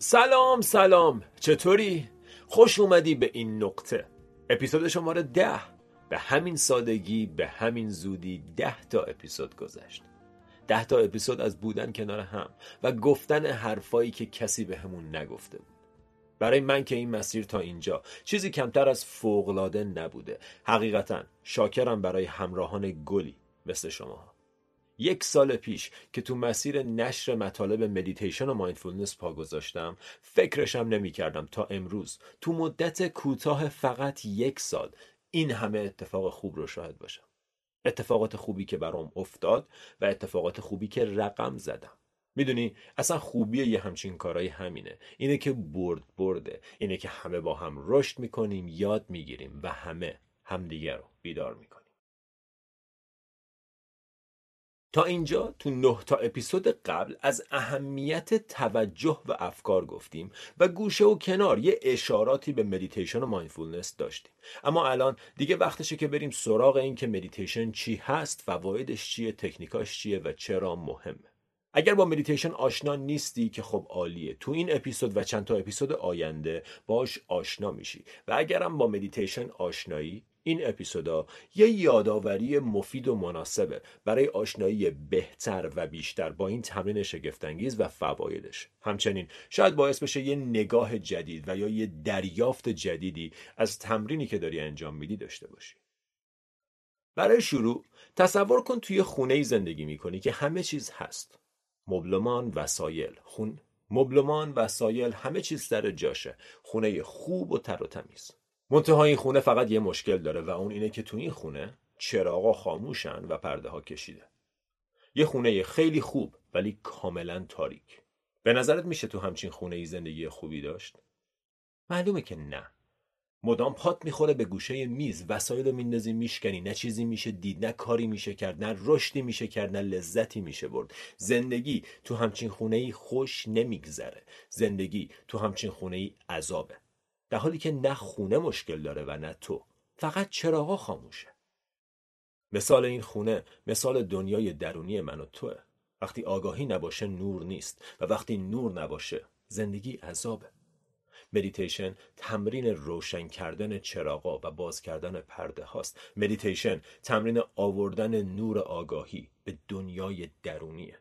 سلام سلام. چطوری؟ خوش اومدی به این نقطه. اپیزود شماره ده. به همین سادگی به همین زودی ده تا اپیزود گذشت. ده تا اپیزود از بودن کنار هم و گفتن حرفایی که کسی بهمون نگفته بود. برای من که این مسیر تا اینجا چیزی کمتر از فوق‌العاده نبوده. حقیقتا شاکرم برای همراهان گلی مثل شما یک سال پیش که تو مسیر نشر مطالب مدیتیشن و mindfulness پا گذاشتم فکرشم نمی کردم تا امروز. تو مدت کوتاه فقط یک سال این همه اتفاق خوب رو شاهد باشم. اتفاقات خوبی که برام افتاد و اتفاقات خوبی که رقم زدم. می‌دونی اصلا خوبی یه همچین کارهای همینه. اینه که برد برده اینه که همه با هم رشد می‌کنیم یاد می‌گیریم و همه همدیگه رو بیدار می‌کنیم. تا اینجا تو نه تا اپیزود قبل از اهمیت توجه و افکار گفتیم و گوشه و کنار یه اشاراتی به مدیتیشن و mindfulness داشتیم. اما الان دیگه وقتشه که بریم سراغ این که مدیتیشن چی هست فوایدش چیه تکنیکاش چیه و چرا مهمه. اگر با مدیتیشن آشنا نیستی که خب عالیه تو این اپیزود و چند تا اپیزود آینده باش آشنا میشی. و اگرم با مدیتیشن آشنایی این اپیزودا یه یادآوری مفید و مناسبه برای آشنایی بهتر و بیشتر با این تمرین شگفت‌انگیز و فوایدش. همچنین شاید باعث بشه یه نگاه جدید و یا یه دریافت جدیدی از تمرینی که داری انجام میدی داشته باشی. برای شروع تصور کن توی خونه ای زندگی می‌کنی که همه چیز هست. مبلمان وسایل خون؟ مبلمان وسایل همه چیز سر جاشه. خونه خوب و تر و تمیز. منتها این خونه فقط یه مشکل داره و اون اینه که تو این خونه چراغا خاموشن و پرده ها کشیده. یه خونه خیلی خوب ولی کاملا تاریک. به نظرت میشه تو همچین خونه ای زندگی خوبی داشت؟ معلومه که نه. مدام پات می‌خوره به گوشه میز وسایل رو میندازی میشکنی. نه چیزی میشه دید نه کاری میشه کرد نه رشدی میشه کرد نه لذتی میشه برد. زندگی تو همچین خونه ای خوش نمیگذره. زندگی تو همچین خونه ای عذابه. در حالی که نه خونه مشکل داره و نه تو. فقط چراغا خاموشه. مثال این خونه مثال دنیای درونی من و توه. وقتی آگاهی نباشه نور نیست و وقتی نور نباشه زندگی عذابه. مدیتیشن تمرین روشن کردن چراغا و باز کردن پرده هاست. مدیتیشن تمرین آوردن نور آگاهی به دنیای درونیه.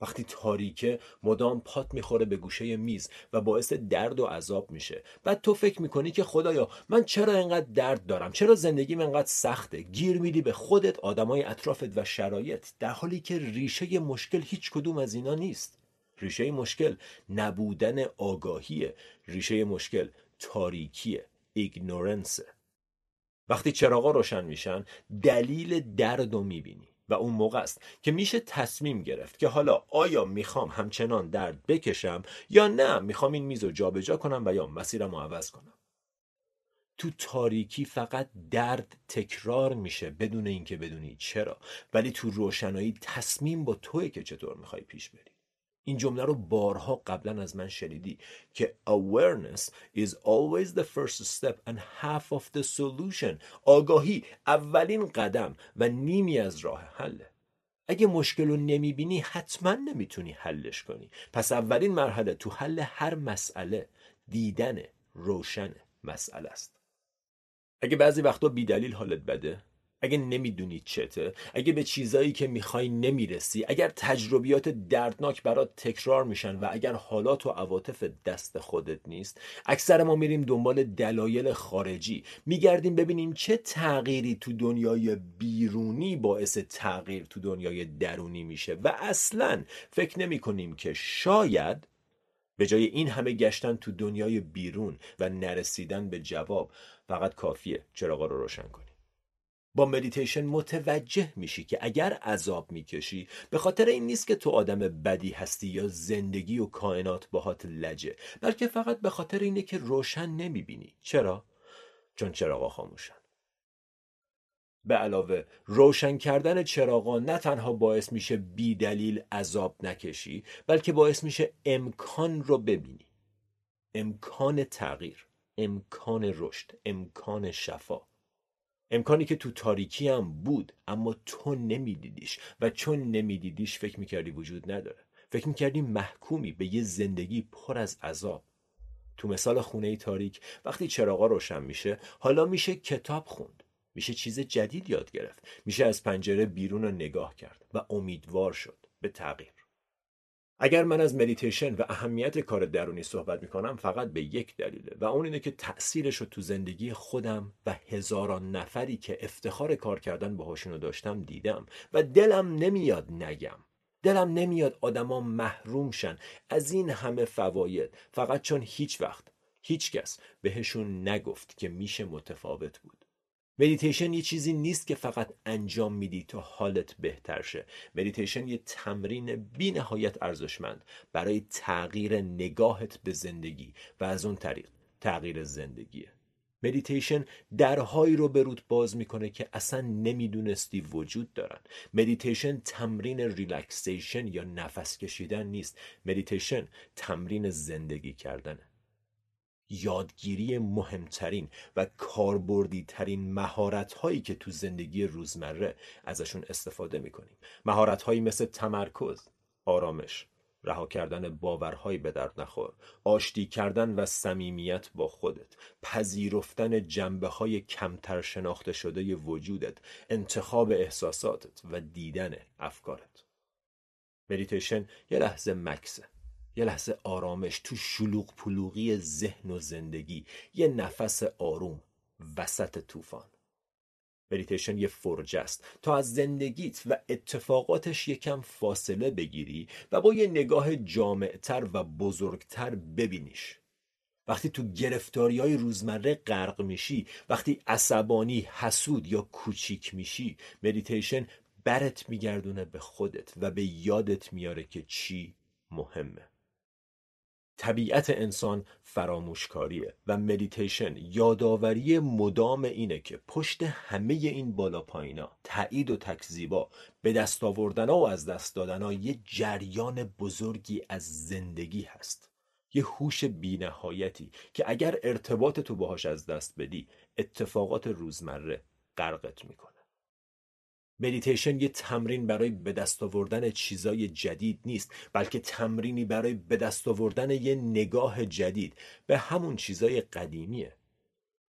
وقتی تاریکه مدام پات می‌خوره به گوشه میز و باعث درد و عذاب میشه. بعد تو فکر می‌کنی که خدایا من چرا اینقدر درد دارم؟ چرا زندگیم اینقدر سخته؟ گیر میدی به خودت آدمای اطرافت و شرایط. در حالی که ریشه مشکل هیچ کدوم از اینا نیست. ریشه مشکل نبودن آگاهیه. ریشه مشکل تاریکیه. ایگنورنسه وقتی چراغا روشن میشن دلیل درد رو می‌بینی. و اون موقع است که میشه تصمیم گرفت که حالا آیا می‌خوام همچنان درد بکشم یا نه؟ می‌خوام این میز رو جابجا کنم و یا مسیرم رو عوض کنم. تو تاریکی فقط درد تکرار میشه بدون اینکه بدونی چرا. ولی تو روشنایی تصمیم با توی که چطور می‌خوای پیش بری. این جمله رو بارها قبلا از من شنیدی که awareness is always the first step and half of the solution. آگاهی اولین قدم و نیمی از راه حله اگه مشکل رو نمی‌بینی حتما نمی‌تونی حلش کنی. پس اولین مرحله تو حل هر مسئله دیدن روشن مسئله است. اگه بعضی وقتا بیدلیل حالت بده اگه نمی‌دونی چته اگه به چیزایی که می‌خوای نمی‌رسی اگر تجربیات دردناک برات تکرار میشن و اگر حالات و عواطف دست خودت نیست اکثر ما میریم دنبال دلایل خارجی. میگردیم ببینیم چه تغییری تو دنیای بیرونی باعث تغییر تو دنیای درونی میشه. و اصلا فکر نمی کنیم که شاید به جای این همه گشتن تو دنیای بیرون و نرسیدن به جواب فقط کافیه چراغا رو روشن کنی. با مدیتیشن متوجه میشی که اگر عذاب می‌کشی به خاطر این نیست که تو آدم بدی هستی یا زندگی و کائنات باهات لجه بلکه فقط به خاطر اینه که روشن نمی‌بینی. چرا؟ چون چراغا خاموشن. به علاوه روشن کردن چراغا نه تنها باعث میشه بی دلیل عذاب نکشی بلکه باعث میشه امکان رو ببینی. امکان تغییر امکان رشد امکان شفا. امکانی که تو تاریکی هم بود اما تو نمیدیدیش و چون نمیدیدیش فکر می‌کردی وجود نداره. فکر می‌کردی محکومی به یه زندگی پر از عذاب. تو مثال خونه تاریک وقتی چراغا روشن میشه حالا میشه کتاب خوند. میشه چیز جدید یاد گرفت. میشه از پنجره بیرون رو نگاه کرد و امیدوار شد به تغییر. اگر من از مدیتیشن و اهمیت کار درونی صحبت می‌کنم فقط به یک دلیله و اون اینه که تأثیرش رو تو زندگی خودم و هزاران نفری که افتخار کار کردن باهاشون رو داشتم دیدم و دلم نمیاد نگم. دلم نمیاد آدما محروم شن. از این همه فواید فقط چون هیچ وقت هیچ کس بهشون نگفت که میشه متفاوت بود. مدیتیشن یه چیزی نیست که فقط انجام میدی تا حالت بهتر شه. مدیتیشن یه تمرین بی نهایت ارزشمند برای تغییر نگاهت به زندگی و از اون طریق تغییر زندگیه. مدیتیشن درهایی رو به روت باز می‌کنه که اصلا نمی‌دونستی وجود دارن. مدیتیشن تمرین relaxation یا نفس کشیدن نیست. مدیتیشن تمرین زندگی کردنه. یادگیری مهمترین و کاربردی ترین مهارت هایی که تو زندگی روزمره ازشون استفاده می‌کنیم. مهارت هایی مثل تمرکز آرامش رها کردن باورهای به درد نخور آشتی کردن و صمیمیت با خودت پذیرفتن جنبه های کمتر شناخته شده وجودت انتخاب احساساتت و دیدن افکارت. مدیتیشن یه لحظه مکسه. یه لحظه آرامش تو شلوغ پلوغی ذهن و زندگی یه نفس آروم وسط طوفان. مدیتیشن یه فرجه است. تا از زندگیت و اتفاقاتش یکم فاصله بگیری و با یه نگاه جامعتر و بزرگتر ببینیش. وقتی تو گرفتاری های روزمره غرق میشی وقتی عصبانی حسود یا کوچیک میشی مدیتیشن برت میگردونه به خودت و به یادت میاره که چی مهمه. طبیعت انسان فراموشکاریه و مدیتیشن یادآوری مدام اینه که پشت همه این بالا پایینا تایید و تکذیبا به دست آوردن و از دست دادن یه جریان بزرگی از زندگی هست. یه هوش بینهایتی که اگر ارتباطتو باهاش از دست بدی اتفاقات روزمره غرقت می‌کنه. مدیتیشن یه تمرین برای به دست آوردن چیزای جدید نیست بلکه تمرینی برای به دست آوردن یه نگاه جدید به همون چیزای قدیمیه.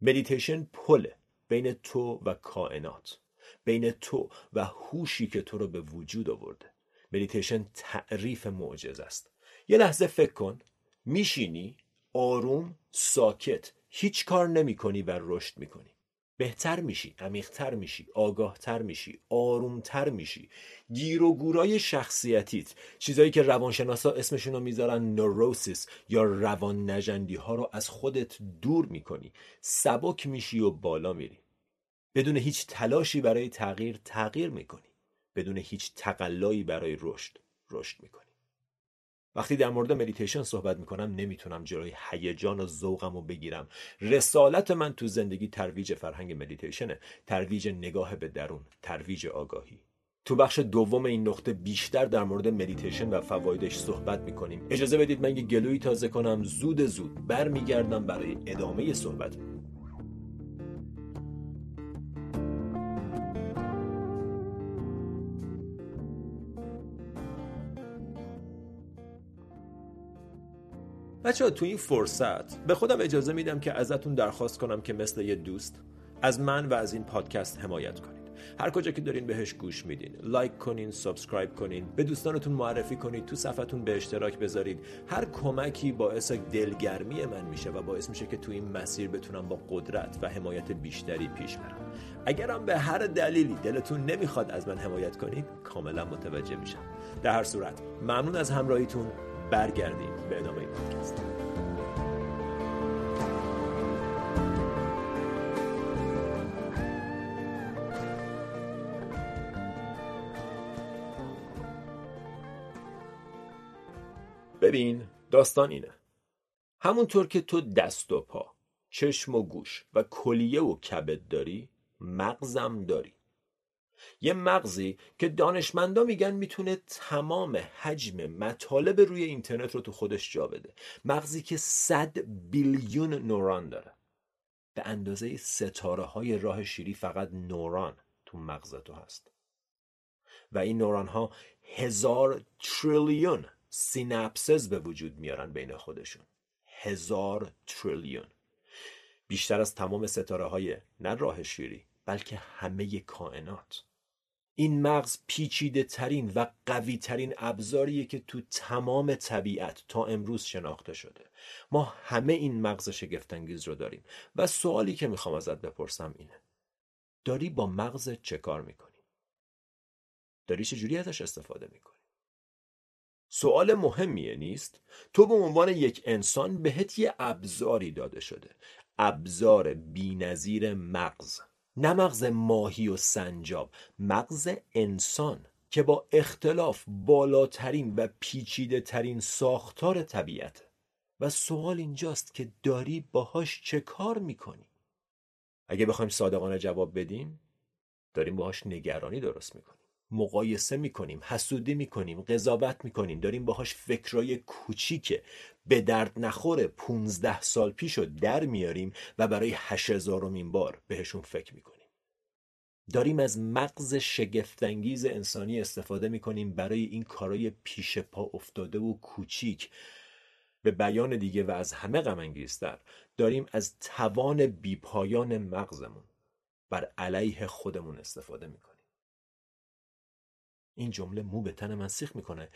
مدیتیشن پله بین تو و کائنات بین تو و هوشی که تو رو به وجود آورده. مدیتیشن تعریف معجزه است. یه لحظه فکر کن میشینی آروم ساکت هیچ کار نمی کنی و رشد می کنی بهتر میشی عمیقتر میشی آگاهتر میشی آرومتر میشی. گیر و گورای شخصیتیت. چیزایی که روانشناسا اسمشون رو می‌ذارن neurosis یا روان‌نژندی ها رو از خودت دور می‌کنی. سبک میشی و بالا میری. بدون هیچ تلاشی برای تغییر تغییر می‌کنی. بدون هیچ تقلایی برای رشد رشد می‌کنی. وقتی در مورد مدیتیشن صحبت می‌کنم نمی‌تونم جلوی هیجان و ذوقم رو بگیرم. رسالت من تو زندگی ترویج فرهنگ مدیتیشنه ترویج نگاه به درون ترویج آگاهی. تو بخش دوم این نقطه بیشتر در مورد مدیتیشن و فوایدش صحبت می‌کنیم. اجازه بدید من یه گلویی تازه کنم. زود زود برمیگردم برای ادامه صحبت. بچه‌ها تو این فرصت به خودم اجازه میدم که ازتون درخواست کنم که مثل یه دوست از من و از این پادکست حمایت کنید. هر کجا که دارین بهش گوش میدین like کنین subscribe کنین به دوستانتون معرفی کنید تو صفحتون به اشتراک بذارید. هر کمکی باعث دلگرمی من میشه و باعث میشه که تو این مسیر بتونم با قدرت و حمایت بیشتری پیش برم. اگرم به هر دلیلی دلتون نمی‌خواد از من حمایت کنید کاملا متوجه میشم. در هر صورت ممنون از همراهیتون. برگردیم به ادامه پادکست. ببین داستان اینه. همونطور که تو دست و پا چشم و گوش و کلیه و کبد داری مغزم داری. یه مغزی که دانشمندا میگن می‌تونه تمام حجم مطالب روی اینترنت رو تو خودش جا بده. مغزی که صد بیلیون نوران داره. به اندازه ستاره های راه شیری فقط نوران تو مغز تو هست. و این نوران ها هزار تریلیون سینپسز به وجود میارن بین خودشون. هزار تریلیون. بیشتر از تمام ستاره های نه راه شیری بلکه همه کائنات. این مغز پیچیده ترین و قوی ترین ابزاریه که تو تمام طبیعت تا امروز شناخته شده ما همه این مغز شگفتانگیز رو داریم و سوالی که می‌خوام ازت بپرسم اینه داری با مغز چه کار می‌کنی؟ داری چجوری ازش استفاده می‌کنی؟ سوال مهمیه نیست؟ تو به عنوان یک انسان بهت یه ابزاری داده شده ابزار بینظیر مغز نه مغز ماهی و سنجاب مغز انسان که با اختلاف بالاترین و پیچیده ترین ساختار طبیعت. و سوال اینجاست که داری باهاش چه کار می‌کنی؟ اگه بخوایم صادقانه جواب بدیم داریم باهاش نگرانی درست می‌کنیم. مقایسه می‌کنیم حسودی می‌کنیم قضاوت می‌کنیم. داریم باهاش فکرای کوچیک به درد نخور 15 سال پیش رو در میاریم و برای هشهزارمین بار بهشون فکر می‌کنیم. داریم از مغز شگفتانگیز انسانی استفاده می‌کنیم برای این کارای پیش پا افتاده و کوچیک. به بیان دیگه و از همه غم داریم از توان بیپایان مغزمون بر علیه خودمون استفاده می‌کنیم. این جمله مو به تن من سیخ می‌کنه.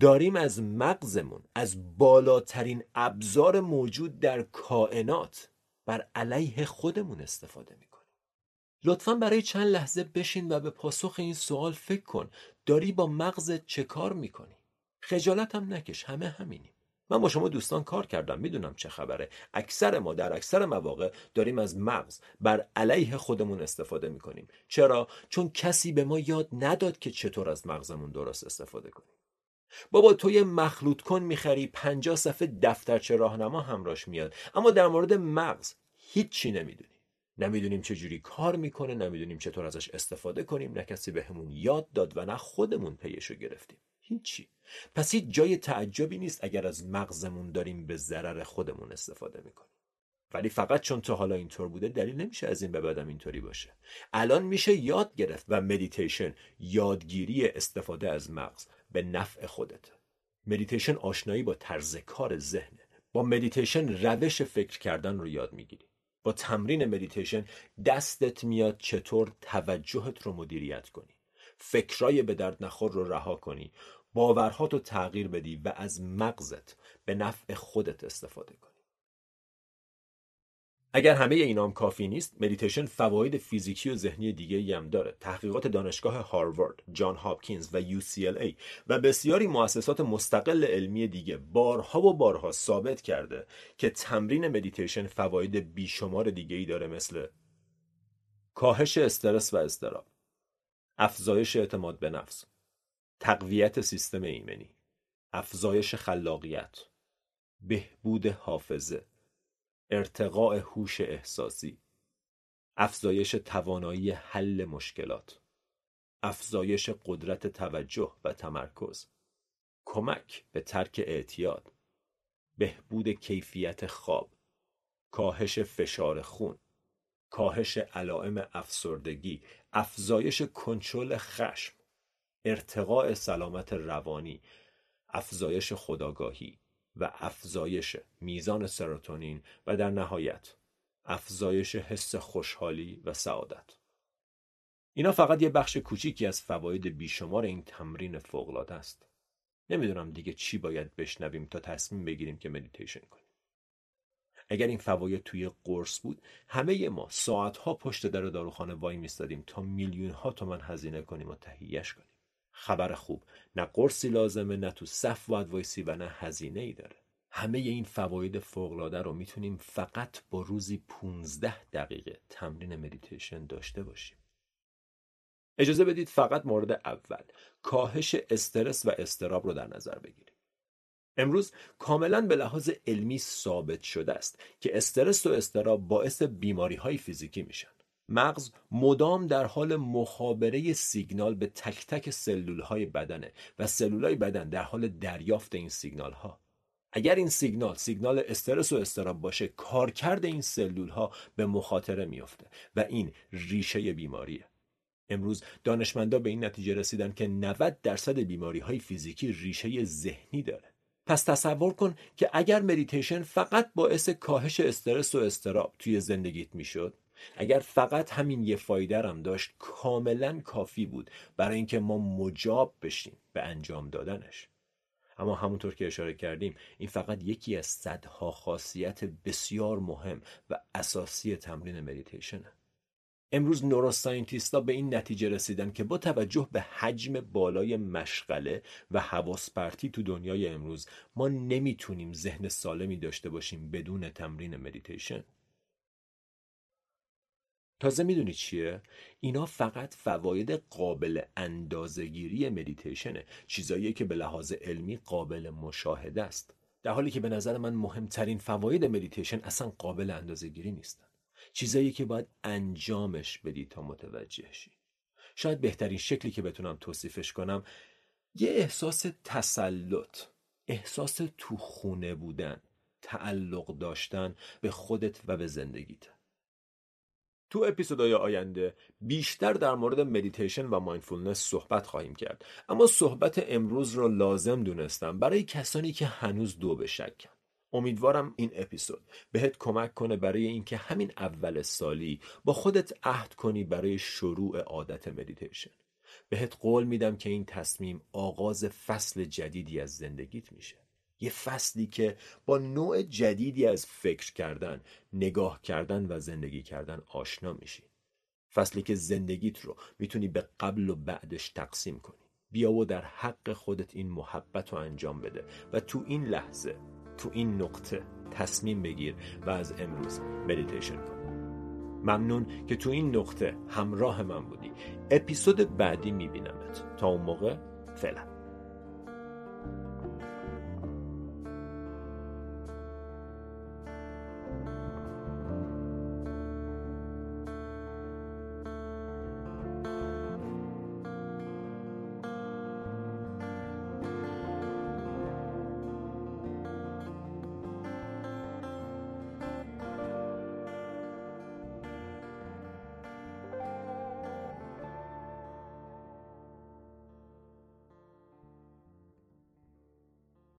داریم از مغزمون از بالاترین ابزار موجود در کائنات بر علیه خودمون استفاده می‌کنیم. لطفا برای چند لحظه بشین و به پاسخ این سوال فکر کن. داری با مغزت چه کار می‌کنی؟ خجالت هم نکش همه همینیم. من با شما دوستان کار کردم می‌دونم چه خبره. اکثر ما در اکثر مواقع داریم از مغز بر علیه خودمون استفاده می‌کنیم. چرا؟ چون کسی به ما یاد نداد که چطور از مغزمون درست استفاده کنیم. بابا تو یه مخلوط کن می‌خری پنجاه صفحه دفترچه راهنما همراش میاد. اما در مورد مغز هیچی نمی‌دونی نمی‌دونیم چه جوری کار می‌کنه نمی‌دونیم چطور ازش استفاده کنیم. نه کسی بهمون یاد داد و نه خودمون پیشو گرفتیم. هیچی پس هیچ جای تعجبی نیست اگر از مغزمون داریم به ضرر خودمون استفاده می‌کنیم. ولی فقط چون تا حالا اینطور بوده دلیل نمیشه از این به بعدم اینطوری باشه. الان میشه یاد گرفت و مدیتیشن یادگیری استفاده از مغز به نفع خودت. مدیتیشن آشنایی با طرز کار ذهنه. با مدیتیشن روش فکر کردن رو یاد می‌گیری. با تمرین مدیتیشن دستت میاد چطور توجهت رو مدیریت کنی. فکرای به درد نخور رو رها کنی. باورهات رو تغییر بدی و از مغزت به نفع خودت استفاده کنی. اگر همه اینام کافی نیست مدیتیشن فواید فیزیکی و ذهنی دیگه هم داره. تحقیقات دانشگاه هاروارد جان هاپکینز و UCLA و بسیاری مؤسسات مستقل علمی دیگه بارها و بارها ثابت کرده که تمرین مدیتیشن فواید بیشمار دیگه ای داره مثل کاهش استرس و اضطراب. افزایش اعتماد به نفس تقویت سیستم ایمنی افزایش خلاقیت بهبود حافظه ارتقاء هوش احساسی افزایش توانایی حل مشکلات افزایش قدرت توجه و تمرکز کمک به ترک اعتیاد بهبود کیفیت خواب کاهش فشار خون کاهش علائم افسردگی افزایش کنترل خشم ارتقاء سلامت روانی افزایش خداگاهی و افزایش میزان سروتونین و در نهایت افزایش حس خوشحالی و سعادت. اینا فقط یه بخش کوچیکی از فواید بیشمار این تمرین فوقالعاده است. نمی‌دونم دیگه چی باید بشنویم تا تصمیم بگیریم که مدیتیشن کنیم. اگر این فواید توی قرص بود همه ما ساعتها پشت در داروخانه وای میستادیم تا میلیون ها تومن هزینه کنیم و تهیهش کنیم. خبر خوب. نه قرصی لازمه نه تو صف باید وایسی و نه هزینه ای داره. همه این فواید فوق‌العاده رو می‌تونیم فقط با روزی 15 دقیقه تمرین مدیتیشن داشته باشیم. اجازه بدید فقط مورد اول کاهش استرس و استراب رو در نظر بگیریم. امروز کاملا به لحاظ علمی ثابت شده است که استرس و استراب باعث بیماری های فیزیکی میشن. مغز مدام در حال مخابره سیگنال به تک تک سلول های بدنه و سلول های بدن در حال دریافت این سیگنال ها اگر این سیگنال سیگنال استرس و استراب باشه کارکرد این سلول ها به مخاطره میافته و این ریشه بیماریه. امروز دانشمندا به این نتیجه رسیدن که 90 درصد بیماری های فیزیکی ریشه ذهنی داره. پس تصور کن که اگر مدیتیشن فقط باعث کاهش استرس و اضطراب توی زندگیت می‌شد اگر فقط همین یه فایده هم داشت کاملا کافی بود برای اینکه ما مجاب بشیم به انجام دادنش. اما همونطور که اشاره کردیم این فقط یکی از صدها خاصیت بسیار مهم و اساسی تمرین مدیتیشنه امروز neuroscientist ا به این نتیجه رسیدن که با توجه به حجم بالای مشغله و حواس پرتی تو دنیای امروز ما نمی‌تونیم ذهن سالمی داشته باشیم بدون تمرین مدیتیشن. تازه می‌دونی چیه؟ اینا فقط فواید قابل اندازگیری مدیتیشنه چیزایی که به لحاظ علمی قابل مشاهده است. در حالی که به نظر من مهمترین فواید مدیتیشن اصلا قابل اندازگیری نیستن چیزایی که باید انجامش بدی تا متوجه شی. شاید بهترین شکلی که بتونم توصیفش کنم یه احساس تسلط احساس تو خونه بودن تعلق داشتن به خودت و به زندگیت. تو اپیزودهای آینده بیشتر در مورد مدیتیشن و mindfulness صحبت خواهیم کرد. اما صحبت امروز را لازم دونستم برای کسانی که هنوز دو به شکن. امیدوارم این اپیزود بهت کمک کنه برای اینکه همین اول سالی با خودت عهد کنی برای شروع عادت مدیتیشن بهت قول میدم که این تصمیم آغاز فصل جدیدی از زندگیت میشه یه فصلی که با نوع جدیدی از فکر کردن، نگاه کردن و زندگی کردن آشنا میشی. فصلی که زندگیت رو می‌تونی به قبل و بعدش تقسیم کنی. بیا و در حق خودت این محبت رو انجام بده و تو این لحظه تو این نقطه تصمیم بگیر و از امروز مدیتیشن کن. ممنون که تو این نقطه همراه من بودی. اپیزود بعدی میبینمت. تا اون موقع فعلا.